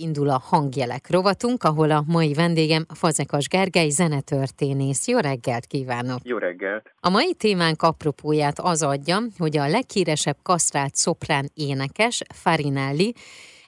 Indul a hangjelek rovatunk, ahol a mai vendégem Fazekas Gergely zenetörténész. Jó reggelt kívánok! Jó reggelt! A mai témánk apropóját az adja, hogy a leghíresebb kasztrált szoprán énekes, Farinelli,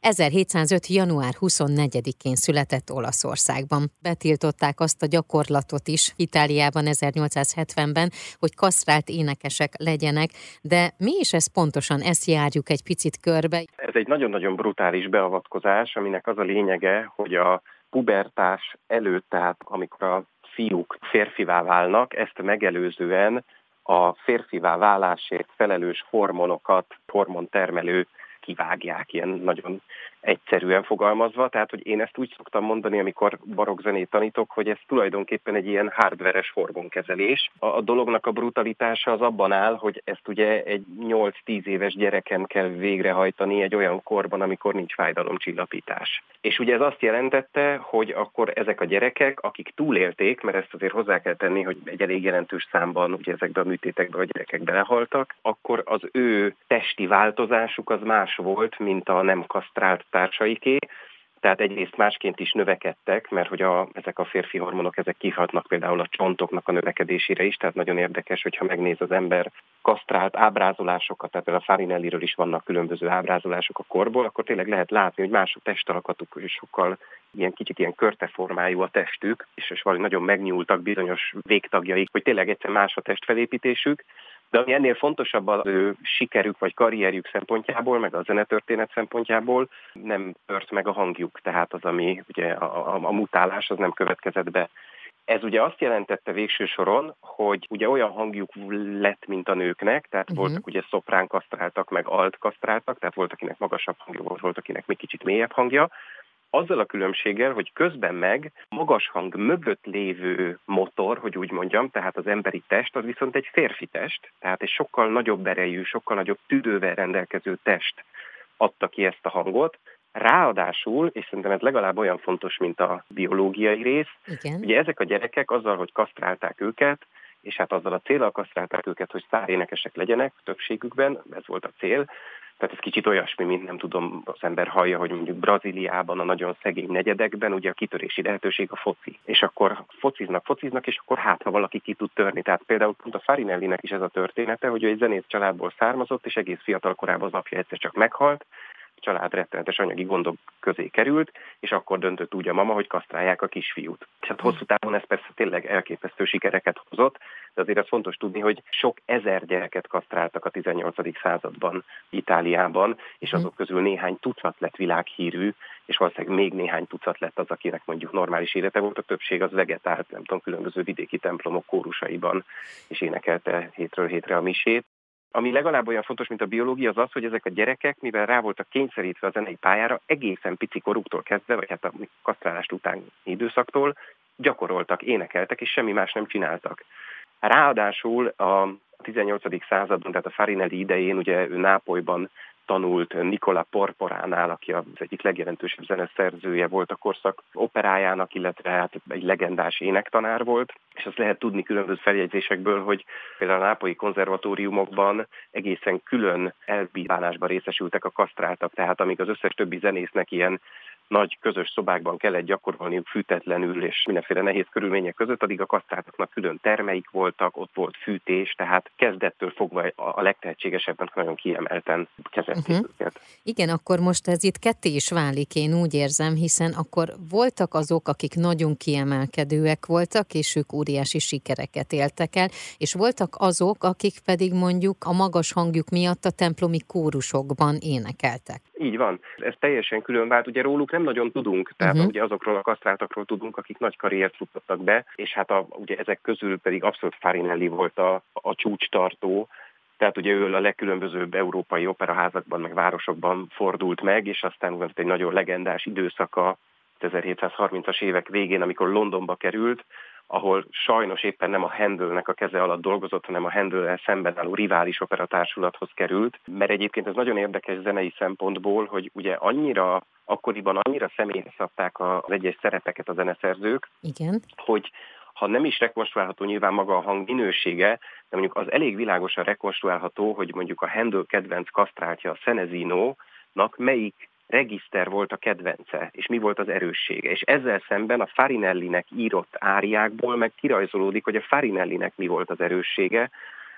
1705. január 24-én született Olaszországban. Betiltották azt a gyakorlatot is Itáliában 1870-ben, hogy kasztrált énekesek legyenek, de mi is ez pontosan, ezt járjuk egy picit körbe. Ez egy nagyon-nagyon brutális beavatkozás, aminek az a lényege, hogy a pubertás előtt, tehát amikor a fiúk férfivá válnak, ezt megelőzően a férfivá válásért felelős hormonokat, hormontermelő kivágják, ilyen nagyon egyszerűen fogalmazva. Tehát, hogy én ezt úgy szoktam mondani, amikor barokzenét tanítok, hogy ez tulajdonképpen egy ilyen hardveres hormonkezelés. A, a dolognak a brutalitása az abban áll, hogy ezt ugye egy 8-10 éves gyereken kell végrehajtani egy olyan korban, amikor nincs fájdalomcsillapítás. És ugye ez azt jelentette, hogy akkor ezek a gyerekek, akik túlélték, mert ezt azért hozzá kell tenni, hogy egy elég jelentős számban ugye ezekben a műtétekben a gyerekek belehaltak, akkor az ő testi változásuk az más volt, mint a nem kasztrált társaiké, tehát egyrészt másként is növekedtek, mert hogy a, ezek a férfi hormonok, ezek kihatnak például a csontoknak a növekedésére is, tehát nagyon érdekes, hogyha megnéz az ember kasztrált ábrázolásokat, tehát a Farinelliről is vannak különböző ábrázolások a korból, akkor tényleg lehet látni, hogy más a testalkatuk, és sokkal ilyen kicsit ilyen körteformájú a testük, és, és valahogy nagyon megnyúltak bizonyos végtagjaik, hogy tényleg egyszer más a testfelépítésük, de ami ennél fontosabb az ő sikerük vagy karrierjük szempontjából, meg a zenetörténet szempontjából, nem tört meg a hangjuk, tehát az, ami ugye a, a, a mutálás, az nem következett be. Ez ugye azt jelentette végső soron, hogy ugye olyan hangjuk lett, mint a nőknek, tehát uh-huh. voltak ugye szoprán kasztráltak, meg alt kasztráltak, tehát volt, akinek magasabb hangja volt, volt, akinek még kicsit mélyebb hangja, azzal a különbséggel, hogy közben meg magas hang mögött lévő motor, hogy úgy mondjam, tehát az emberi test, az viszont egy férfi test, tehát egy sokkal nagyobb erejű, sokkal nagyobb tüdővel rendelkező test adta ki ezt a hangot, Ráadásul, és szerintem ez legalább olyan fontos, mint a biológiai rész, Igen. ugye ezek a gyerekek azzal, hogy kasztrálták őket, és hát azzal a célral kasztrálták őket, hogy sztárénekesek legyenek többségükben, ez volt a cél, tehát ez kicsit olyasmi, mint nem tudom, az ember hallja, hogy mondjuk Brazíliában a nagyon szegény negyedekben ugye a kitörési lehetőség a foci. És akkor fociznak, fociznak, és akkor hát, ha valaki ki tud törni. Tehát például pont a Farinellinek is ez a története, hogy ő egy zenész családból származott, és egész fiatal korában az apja egyszer csak meghalt, család rettenetes anyagi gondok közé került, és akkor döntött úgy a mama, hogy kasztrálják a kisfiút. És hát hosszú távon ez persze tényleg elképesztő sikereket hozott, de azért az fontos tudni, hogy sok ezer gyereket kasztráltak a 18. században Itáliában, és mhm. azok közül néhány tucat lett világhírű, és valószínűleg még néhány tucat lett az, akinek mondjuk normális élete volt, a többség az vegetált, nem tudom, különböző vidéki templomok kórusaiban, és énekelte hétről hétre a misét. Ami legalább olyan fontos, mint a biológia, az az, hogy ezek a gyerekek, mivel rá voltak kényszerítve a zenei pályára, egészen pici koruktól kezdve, vagy hát a kasztrálást után időszaktól gyakoroltak, énekeltek, és semmi más nem csináltak. Ráadásul a 18. században, tehát a Farinelli idején, ugye ő Nápolyban tanult Nikola Porporánál, aki az egyik legjelentősebb zeneszerzője volt a korszak operájának, illetve hát egy legendás énektanár volt, és azt lehet tudni különböző feljegyzésekből, hogy például a nápolyi konzervatóriumokban egészen külön elbírálásban részesültek a kasztráltak, tehát amíg az összes többi zenésznek ilyen nagy közös szobákban kellett gyakorolniuk fűtetlenül és mindenféle nehéz körülmények között, addig a kasztrátaknak külön termeik voltak, ott volt fűtés, tehát kezdettől fogva a legtehetségesebbnek nagyon kiemelten kezelték uh-huh. őket. Igen, akkor most ez itt ketté is válik, én úgy érzem, hiszen akkor voltak azok, akik nagyon kiemelkedőek voltak, és ők óriási sikereket éltek el, és voltak azok, akik pedig mondjuk a magas hangjuk miatt a templomi kórusokban énekeltek. Így van. Ez teljesen külön vált. Ugye róluk nem nagyon tudunk, tehát uh-huh. ugye azokról a kasztráltakról tudunk, akik nagy karriert futottak be, és hát a, ugye ezek közül pedig abszolút Farinelli volt a, a csúcstartó, tehát ugye ő a legkülönbözőbb európai operaházakban, meg városokban fordult meg, és aztán volt egy nagyon legendás időszaka 1730-as évek végén, amikor Londonba került, ahol sajnos éppen nem a Handelnek a keze alatt dolgozott, hanem a Handel szemben álló rivális operatársulathoz került, mert egyébként ez nagyon érdekes zenei szempontból, hogy ugye annyira akkoriban annyira személyre szabták az egyes szerepeket a zeneszerzők, Igen. hogy ha nem is rekonstruálható nyilván maga a hang minősége, de mondjuk az elég világosan rekonstruálható, hogy mondjuk a Handel kedvenc kasztráltja a Szenezino, melyik regiszter volt a kedvence, és mi volt az erőssége. És ezzel szemben a Farinellinek írott áriákból meg kirajzolódik, hogy a Farinellinek mi volt az erőssége,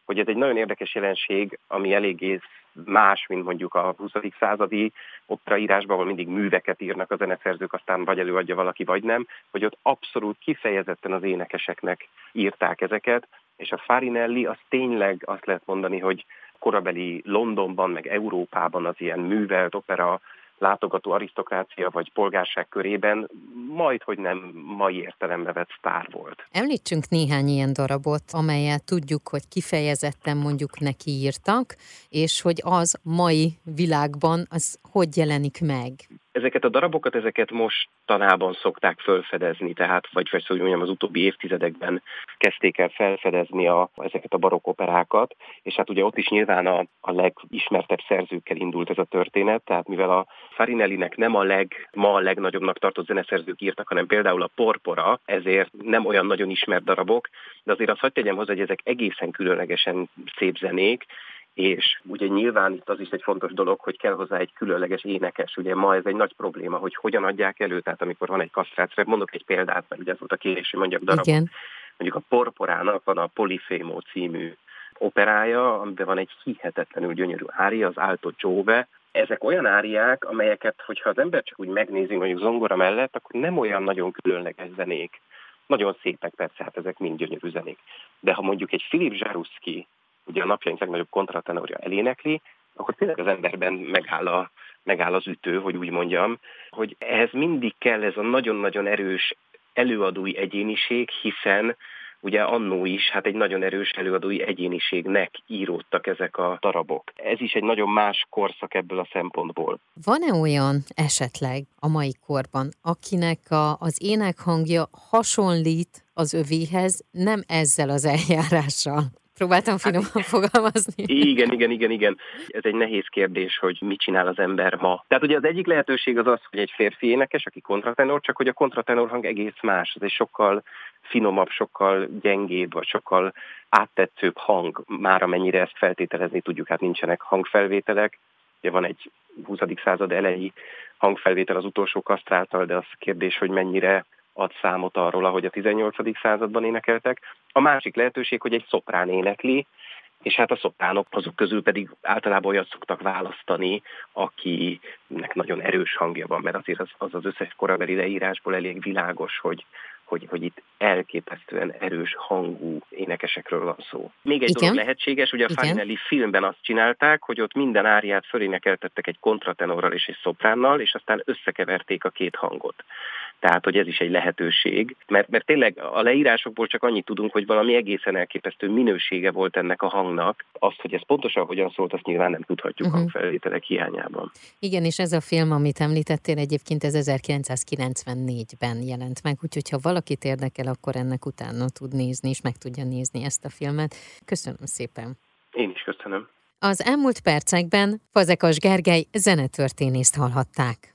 hogy ez egy nagyon érdekes jelenség, ami eléggé más, mint mondjuk a 20. századi operaírásban, ahol mindig műveket írnak a zeneszerzők, aztán vagy előadja valaki, vagy nem, hogy ott abszolút kifejezetten az énekeseknek írták ezeket, és a Farinelli az tényleg azt lehet mondani, hogy korabeli Londonban, meg Európában az ilyen művelt opera látogató arisztokrácia vagy polgárság körében majd, hogy nem mai értelembe vett sztár volt. Említsünk néhány ilyen darabot, amelyet tudjuk, hogy kifejezetten mondjuk neki írtak, és hogy az mai világban az hogy jelenik meg? Ezeket a darabokat, ezeket most tanában szokták felfedezni, tehát vagy, vagy hogy mondjam, az utóbbi évtizedekben kezdték el felfedezni a, ezeket a barokk operákat, és hát ugye ott is nyilván a, a legismertebb szerzőkkel indult ez a történet, tehát mivel a Farinellinek nem a leg, ma a legnagyobbnak tartott zeneszerzők írtak, hanem például a Porpora, ezért nem olyan nagyon ismert darabok, de azért azt hagyd tegyem hozzá, hogy ezek egészen különlegesen szép zenék, és ugye nyilván itt az is egy fontos dolog, hogy kell hozzá egy különleges énekes. Ugye ma ez egy nagy probléma, hogy hogyan adják elő, tehát amikor van egy kasztráció, mondok egy példát, mert ugye ez volt a kérés, hogy mondjak darabot. Igen. Mondjuk a Porporának van a Polifémó című operája, amiben van egy hihetetlenül gyönyörű ária, az Alto Giove. Ezek olyan áriák, amelyeket, hogyha az ember csak úgy megnézi mondjuk zongora mellett, akkor nem olyan nagyon különleges zenék. Nagyon szépek persze, hát ezek mind gyönyörű zenék. De ha mondjuk egy Filip Zsaruszki ugye a napjaink legnagyobb kontratenorja elénekli, akkor tényleg az emberben megáll, a, megáll az ütő, hogy úgy mondjam, hogy ehhez mindig kell ez a nagyon-nagyon erős előadói egyéniség, hiszen ugye annó is, hát egy nagyon erős előadói egyéniségnek íródtak ezek a darabok. Ez is egy nagyon más korszak ebből a szempontból. Van-e olyan esetleg a mai korban, akinek a, az énekhangja hasonlít az övéhez, nem ezzel az eljárással? Próbáltam finoman hát, fogalmazni. Igen, igen, igen, igen. Ez egy nehéz kérdés, hogy mit csinál az ember ma. Tehát ugye az egyik lehetőség az az, hogy egy férfi énekes, aki kontratenor, csak hogy a kontratenor hang egész más. Ez egy sokkal finomabb, sokkal gyengébb, vagy sokkal áttetszőbb hang, már amennyire ezt feltételezni tudjuk, hát nincsenek hangfelvételek. Ugye van egy 20. század elejé hangfelvétel az utolsó kasztráltal, de az kérdés, hogy mennyire ad számot arról, ahogy a 18. században énekeltek. A másik lehetőség, hogy egy szoprán énekli, és hát a szopránok azok közül pedig általában olyat szoktak választani, akinek nagyon erős hangja van, mert azért az az, az összes korabeli leírásból elég világos, hogy, hogy, hogy itt elképesztően erős hangú énekesekről van szó. Még egy Igen. dolog lehetséges, ugye a Farinelli filmben azt csinálták, hogy ott minden áriát fölénekeltettek egy kontratenorral és egy szopránnal, és aztán összekeverték a két hangot. Tehát, hogy ez is egy lehetőség, mert, mert tényleg a leírásokból csak annyit tudunk, hogy valami egészen elképesztő minősége volt ennek a hangnak. Azt, hogy ez pontosan hogyan szólt, azt nyilván nem tudhatjuk uh-huh. hangfelvételek hiányában. Igen, és ez a film, amit említettél, egyébként ez 1994-ben jelent meg, úgyhogy ha valakit érdekel, akkor ennek utána tud nézni, és meg tudja nézni ezt a filmet. Köszönöm szépen. Én is köszönöm. Az elmúlt percekben Fazekas Gergely zenetörténészt hallhatták.